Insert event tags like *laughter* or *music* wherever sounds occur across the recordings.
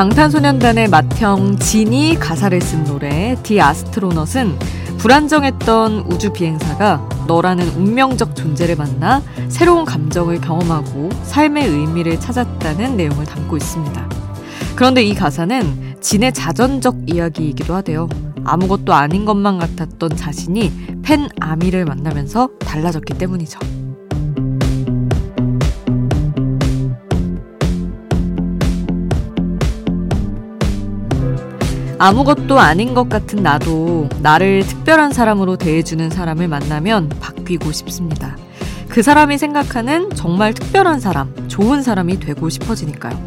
방탄소년단의 맏형 진이 가사를 쓴 노래 The Astronaut은 불안정했던 우주 비행사가 너라는 운명적 존재를 만나 새로운 감정을 경험하고 삶의 의미를 찾았다는 내용을 담고 있습니다. 그런데 이 가사는 진의 자전적 이야기이기도 하대요. 아무것도 아닌 것만 같았던 자신이 팬 아미를 만나면서 달라졌기 때문이죠. 아무것도 아닌 것 같은 나도 나를 특별한 사람으로 대해주는 사람을 만나면 바뀌고 싶습니다. 그 사람이 생각하는 정말 특별한 사람, 좋은 사람이 되고 싶어지니까요.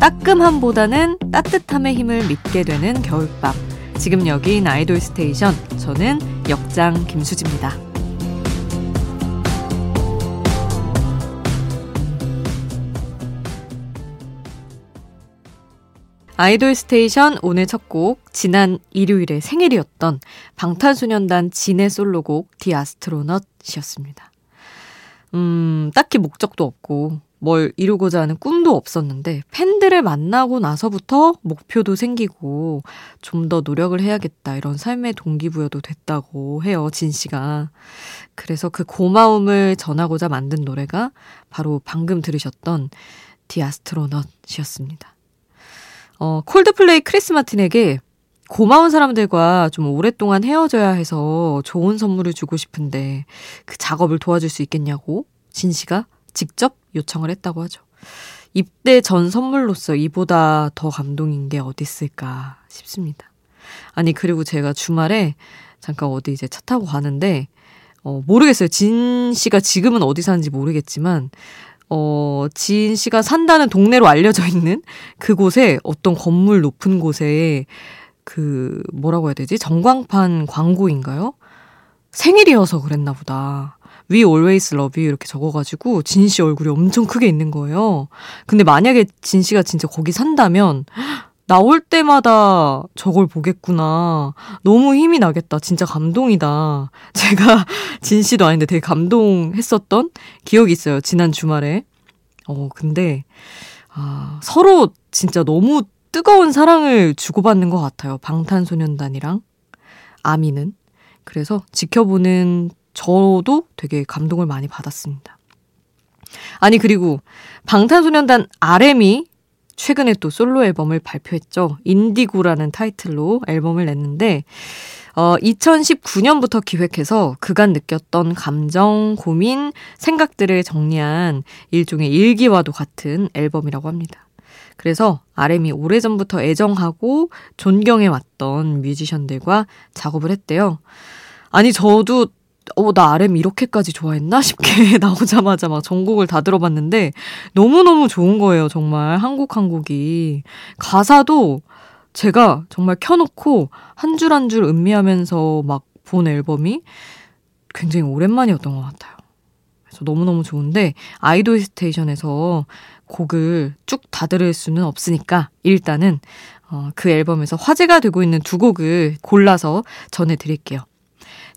따끔함보다는 따뜻함의 힘을 믿게 되는 겨울밤. 지금 여긴 아이돌 스테이션. 저는 역장 김수지입니다. 아이돌 스테이션 오늘 첫 곡 지난 일요일에 생일이었던 방탄소년단 진의 솔로곡 The Astronaut이었습니다. 음, 딱히 목적도 없고 뭘 이루고자 하는 꿈도 없었는데 팬들을 만나고 나서부터 목표도 생기고 좀 더 노력을 해야겠다 이런 삶의 동기부여도 됐다고 해요 진 씨가 그래서 그 고마움을 전하고자 만든 노래가 바로 방금 들으셨던 디아스트로넛이었습니다. 어, 콜드플레이 크리스 마틴에게 고마운 사람들과 좀 오랫동안 헤어져야 해서 좋은 선물을 주고 싶은데 그 작업을 도와줄 수 있겠냐고 진 씨가 직접 요청을 했다고 하죠. 입대 전 선물로서 이보다 더 감동인 게 어디 있을까 싶습니다. 아니 그리고 제가 주말에 잠깐 어디 이제 차 타고 가는데 어 모르겠어요. 진 씨가 지금은 어디 사는지 모르겠지만 어, 지인 씨가 산다는 동네로 알려져 있는 그곳에 어떤 건물 높은 곳에 그, 뭐라고 해야 되지? 전광판 광고인가요? 생일이어서 그랬나 보다. We always love you 이렇게 적어가지고 진 씨 얼굴이 엄청 크게 있는 거예요. 근데 만약에 진 씨가 진짜 거기 산다면 나올 때마다 저걸 보겠구나. 너무 힘이 나겠다. 진짜 감동이다. *laughs* 제가 진 씨도 아닌데 되게 감동했었던 기억이 있어요. 지난 주말에. 어, 근데, 아, 서로 진짜 너무 뜨거운 사랑을 주고받는 것 같아요. 방탄소년단이랑 아미는. 그래서 지켜보는 저도 되게 감동을 많이 받았습니다. 아니, 그리고 방탄소년단 RM이 최근에 또 솔로 앨범을 발표했죠. 인디고라는 타이틀로 앨범을 냈는데, 어, 2019년부터 기획해서 그간 느꼈던 감정, 고민, 생각들을 정리한 일종의 일기와도 같은 앨범이라고 합니다. 그래서 RM이 오래전부터 애정하고 존경해왔던 뮤지션들과 작업을 했대요. 아니, 저도 어, 나 RM 이렇게까지 좋아했나 싶게 *laughs* 나오자마자 막 전곡을 다 들어봤는데 너무너무 좋은 거예요, 정말. 한국 한 곡이. 가사도 제가 정말 켜놓고 한 줄 한 줄 음미하면서 막 본 앨범이 굉장히 오랜만이었던 것 같아요. 그래서 너무너무 좋은데 아이돌 스테이션에서 곡을 쭉 다 들을 수는 없으니까 일단은 어, 그 앨범에서 화제가 되고 있는 두 곡을 골라서 전해드릴게요.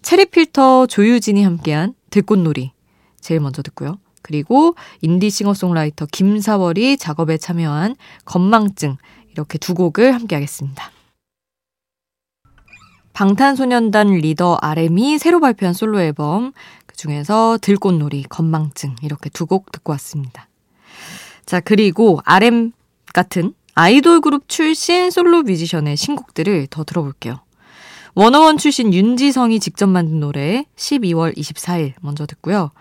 체리필터 조유진이 함께한 들꽃놀이 제일 먼저 듣고요. 그리고 인디 싱어송라이터 김사월이 작업에 참여한 건망증 이렇게 두 곡을 함께 하겠습니다. 방탄소년단 리더 RM이 새로 발표한 솔로 앨범 그 중에서 들꽃놀이, 건망증 이렇게 두 곡 듣고 왔습니다. 자 그리고 RM 같은 아이돌 그룹 출신 솔로 뮤지션의 신곡들을 더 들어볼게요. 워너원 출신 윤지성이 직접 만든 노래 12월 24일 먼저 듣고요.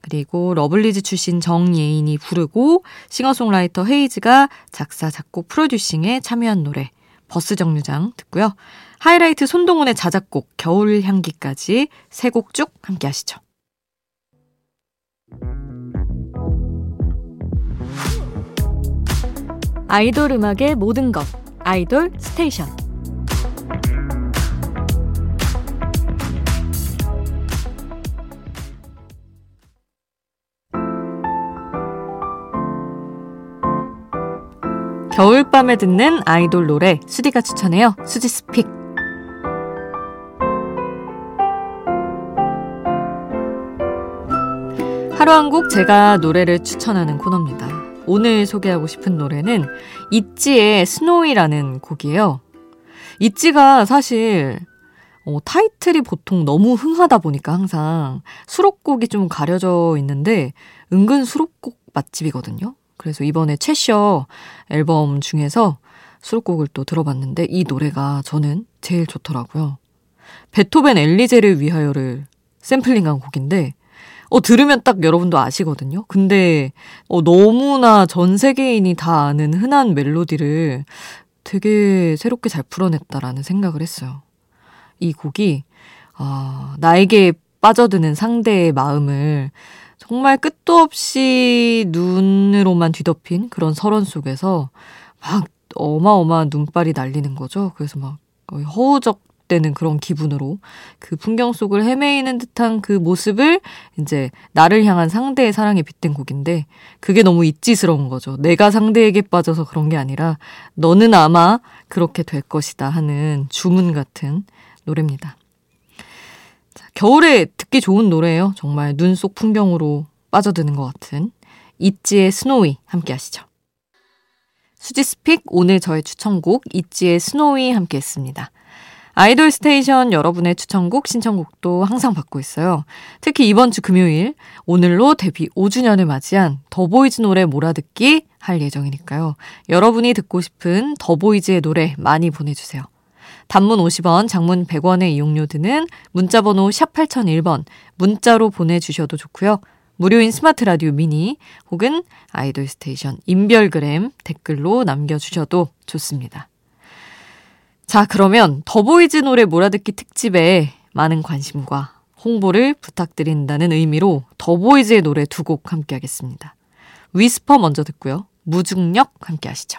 그리고 러블리즈 출신 정예인이 부르고 싱어송라이터 헤이즈가 작사, 작곡, 프로듀싱에 참여한 노래 버스 정류장 듣고요. 하이라이트 손동운의 자작곡 겨울 향기까지 세 곡 쭉 함께 하시죠. 아이돌 음악의 모든 것 아이돌 스테이션 겨울밤에 듣는 아이돌 노래 수디가 추천해요. 수디's pick. 하루 한 곡 제가 노래를 추천하는 코너입니다. 오늘 소개하고 싶은 노래는 ITZY의 Snowy라는 곡이에요. ITZY가 사실 어, 타이틀이 보통 너무 흥하다 보니까 항상 수록곡이 좀 가려져 있는데 은근 수록곡 맛집이거든요. 그래서 이번에 채셔 앨범 중에서 수록곡을 또 들어봤는데 이 노래가 저는 제일 좋더라고요. 베토벤 엘리제를 위하여를 샘플링한 곡인데 어 들으면 딱 여러분도 아시거든요. 근데 어 너무나 전 세계인이 다 아는 흔한 멜로디를 되게 새롭게 잘 풀어냈다라는 생각을 했어요. 이 곡이 아, 나에게 빠져드는 상대의 마음을 정말 끝도 없이 눈으로만 뒤덮인 그런 설원 속에서 막 어마어마한 눈발이 날리는 거죠. 그래서 막 거의 허우적대는 그런 기분으로 그 풍경 속을 헤매이는 듯한 그 모습을 이제 나를 향한 상대의 사랑에 빗댄 곡인데 그게 너무 있지스러운 거죠. 내가 상대에게 빠져서 그런 게 아니라 너는 아마 그렇게 될 것이다 하는 주문 같은 노래입니다. 자, 겨울에 듣기 좋은 노래예요. 정말 눈 속 풍경으로 빠져드는 것 같은 ITZY의 Snowy 함께 하시죠. 수디's pick 오늘 저의 추천곡 ITZY의 Snowy 함께 했습니다. 아이돌 스테이션 여러분의 추천곡, 신청곡도 항상 받고 있어요. 특히 이번 주 금요일, 오늘로 데뷔 5주년을 맞이한 더보이즈 노래 몰아듣기 할 예정이니까요. 여러분이 듣고 싶은 더보이즈의 노래 많이 보내주세요. 단문 50원, 장문 100원의 이용료 드는 문자번호 샵 8001번 문자로 보내주셔도 좋고요. 무료인 스마트 라디오 미니 혹은 아이돌 스테이션 인별그램 댓글로 남겨주셔도 좋습니다. 자, 그러면 더보이즈 노래 몰아듣기 특집에 많은 관심과 홍보를 부탁드린다는 의미로 더보이즈의 노래 두 곡 함께 하겠습니다. 위스퍼 먼저 듣고요. 무중력 함께 하시죠.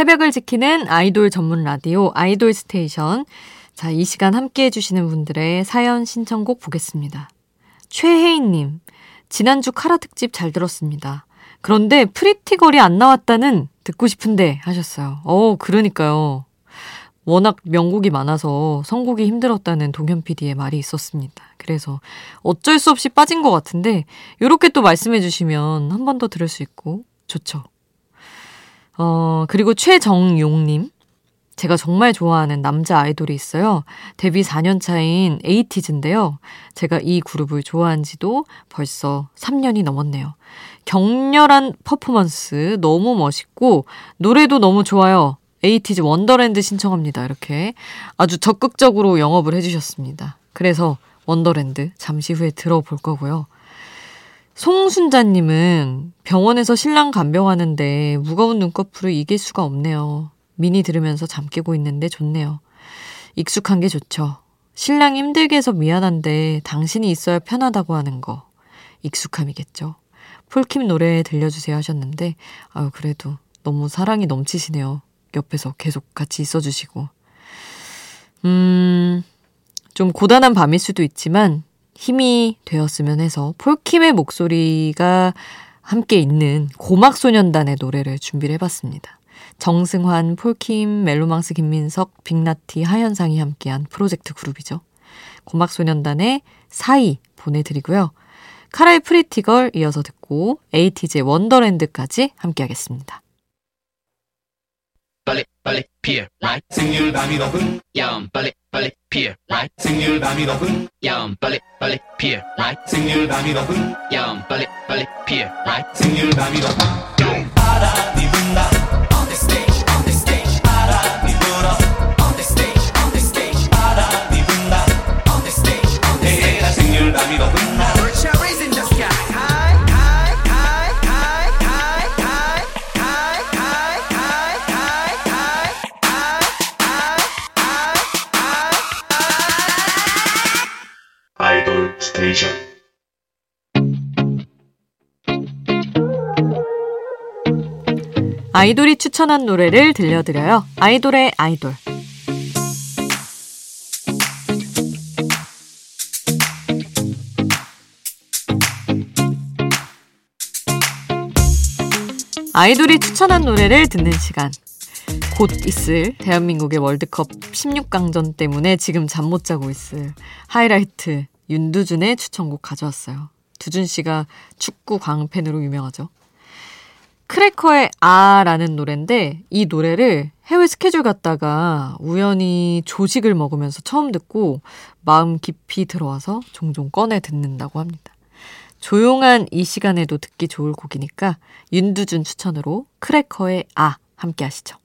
새벽을 지키는 아이돌 전문 라디오 아이돌 스테이션. 자, 이 시간 함께 해주시는 분들의 사연 신청곡 보겠습니다. 최혜인님, 지난주 카라 특집 잘 들었습니다. 그런데 Pretty Girl이 안 나왔다는 듣고 싶은데 하셨어요. 어, 그러니까요. 워낙 명곡이 많아서 선곡이 힘들었다는 동현 PD의 말이 있었습니다. 그래서 어쩔 수 없이 빠진 것 같은데, 이렇게 또 말씀해 주시면 한 번 더 들을 수 있고, 좋죠. 어, 그리고 최정용님. 제가 정말 좋아하는 남자 아이돌이 있어요. 데뷔 4년 차인 에이티즈인데요. 제가 이 그룹을 좋아한 지도 벌써 3년이 넘었네요. 격렬한 퍼포먼스 너무 멋있고 노래도 너무 좋아요. 에이티즈 Wonderland 신청합니다. 이렇게 아주 적극적으로 영업을 해주셨습니다. 그래서 Wonderland 잠시 후에 들어볼 거고요. 송순자님은 병원에서 신랑 간병하는데 무거운 눈꺼풀을 이길 수가 없네요. 미니 들으면서 잠 깨고 있는데 좋네요. 익숙한 게 좋죠. 신랑 힘들게 해서 미안한데 당신이 있어야 편하다고 하는 거. 익숙함이겠죠. 폴킴 노래 들려주세요 하셨는데, 아유, 그래도 너무 사랑이 넘치시네요. 옆에서 계속 같이 있어주시고. 음, 좀 고단한 밤일 수도 있지만, 힘이 되었으면 해서 폴킴의 목소리가 함께 있는 고막소년단의 노래를 준비를 해봤습니다. 정승환, 폴킴, 멜로망스 김민석, 빅나티, 하현상이 함께한 프로젝트 그룹이죠. 고막소년단의 사이 보내드리고요. 카라의 Pretty Girl 이어서 듣고 에이티즈의 Wonderland까지 함께하겠습니다. 빨리 빨리 피어 라이 생률 밤이 높은 야음 빨리 빨리 피어 라이 생률 밤이 높은 야음 빨리 빨리 피어 라이 생률 밤이 높은 야음 빨리 빨리 피어 라이 생률 밤이 높은 바람이 분다 아이돌이 추천한 노래를 들려드려요. 아이돌의 아이돌. 아이돌이 추천한 노래를 듣는 시간. 곧 있을 대한민국의 월드컵 16강전 때문에 지금 잠 못 자고 있을 하이라이트 윤두준의 추천곡 가져왔어요. 두준 씨가 축구 광팬으로 유명하죠. 크래커의 아라는 노래인데 이 노래를 해외 스케줄 갔다가 우연히 조식을 먹으면서 처음 듣고 마음 깊이 들어와서 종종 꺼내 듣는다고 합니다. 조용한 이 시간에도 듣기 좋을 곡이니까 윤두준 추천으로 크래커의 아 함께 하시죠.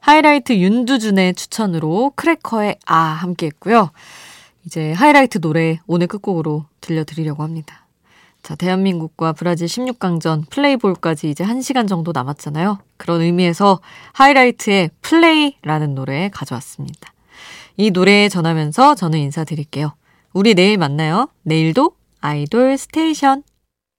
하이라이트 윤두준의 추천으로 크래커의 아 함께 했고요. 이제 하이라이트 노래 오늘 끝곡으로 들려드리려고 합니다. 자, 대한민국과 브라질 16강전 플레이볼까지 이제 1시간 정도 남았잖아요. 그런 의미에서 하이라이트의 플레이라는 노래 가져왔습니다. 이 노래 전하면서 저는 인사드릴게요. 우리 내일 만나요. 내일도 아이돌 스테이션.